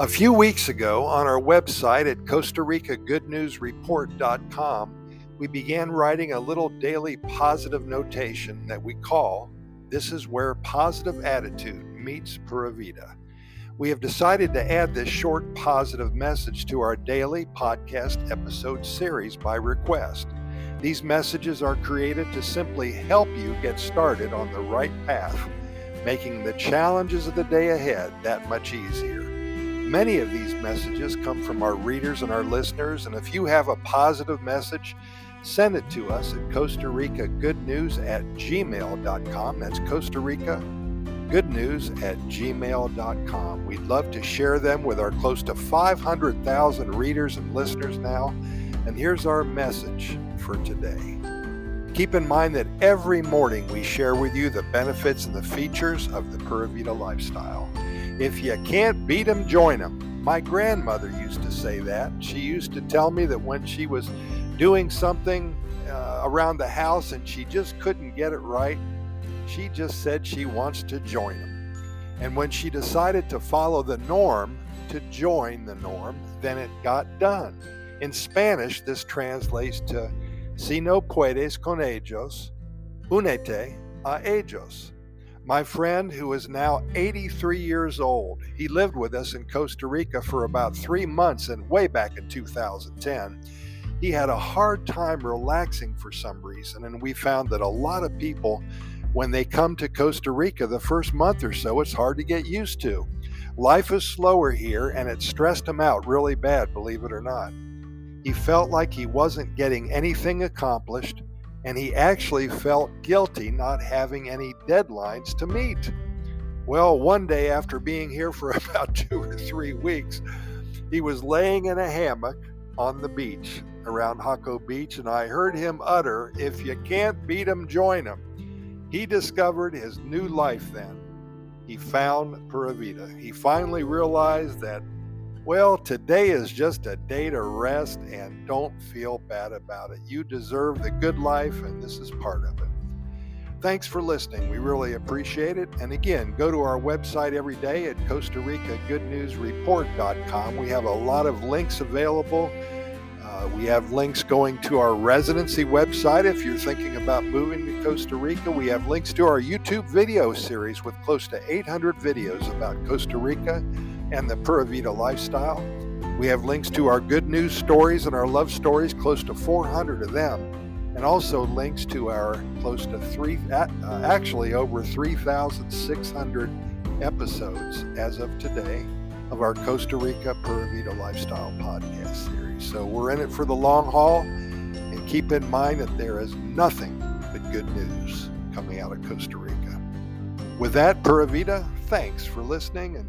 A few weeks ago, on our website at Costa Rica Good News Report.com, we began writing a little daily positive notation that we call This is Where Positive Attitude Meets Pura Vida. We have decided to add this short positive message to our daily podcast episode series by request. These messages are created to simply help you get started on the right path, making the challenges of the day ahead that much easier. Many of these messages come from our readers and our listeners, and if you have a positive message, send it to us at Costa Rica Good News at gmail.com. That's Costa Rica Good News at gmail.com. We'd love to share them with our close to 500,000 readers and listeners now. And here's our message for today. Keep in mind that every morning we share with you the benefits and the features of the Pura Vida lifestyle. If you can't beat them, join them. My grandmother used to say that. She used to tell me that when she was doing something uh, around the house and she just couldn't get it right, she just said she wants to join them. And when she decided to follow the norm, to join the norm, then it got done. In Spanish, this translates to Si no puedes con ellos, únete a ellos. My friend, who is now 83 years old, he lived with us in Costa Rica for about three months and way back in 2010. He had a hard time relaxing for some reason, and we found that a lot of people when they come to Costa Rica the first month or so, it's hard to get used to. Life is slower here, and it stressed him out really bad, believe it or not. He felt like he wasn't getting anything accomplished, and he actually felt guilty not having any deadlines to meet. Well, one day after being here for about two or three weeks, he was laying in a hammock on the beach around Jaco Beach, and I heard him utter, If you can't beat 'em, join 'em. He discovered his new life then. He found Pura Vida. He finally realized that, well, today is just a day to rest and don't feel bad about it. You deserve the good life, and this is part of it. Thanks for listening. We really appreciate it. And again, go to our website every day at Costa Rica Good News Report.com. We have a lot of links available uh, we have links going to our residency website if you're thinking about moving to Costa Rica. We have links to our YouTube video series with close to 800 videos about Costa Rica and the Pura Vida lifestyle. We have links to our good news stories and our love stories, close to 400 of them, and also links to our close to three, uh, actually over 3,600 episodes as of today of our Costa Rica Pura Vida lifestyle podcast series. So we're in it for the long haul. And keep in mind that there is nothing but good news coming out of Costa Rica. With that, Pura Vida, thanks for listening, and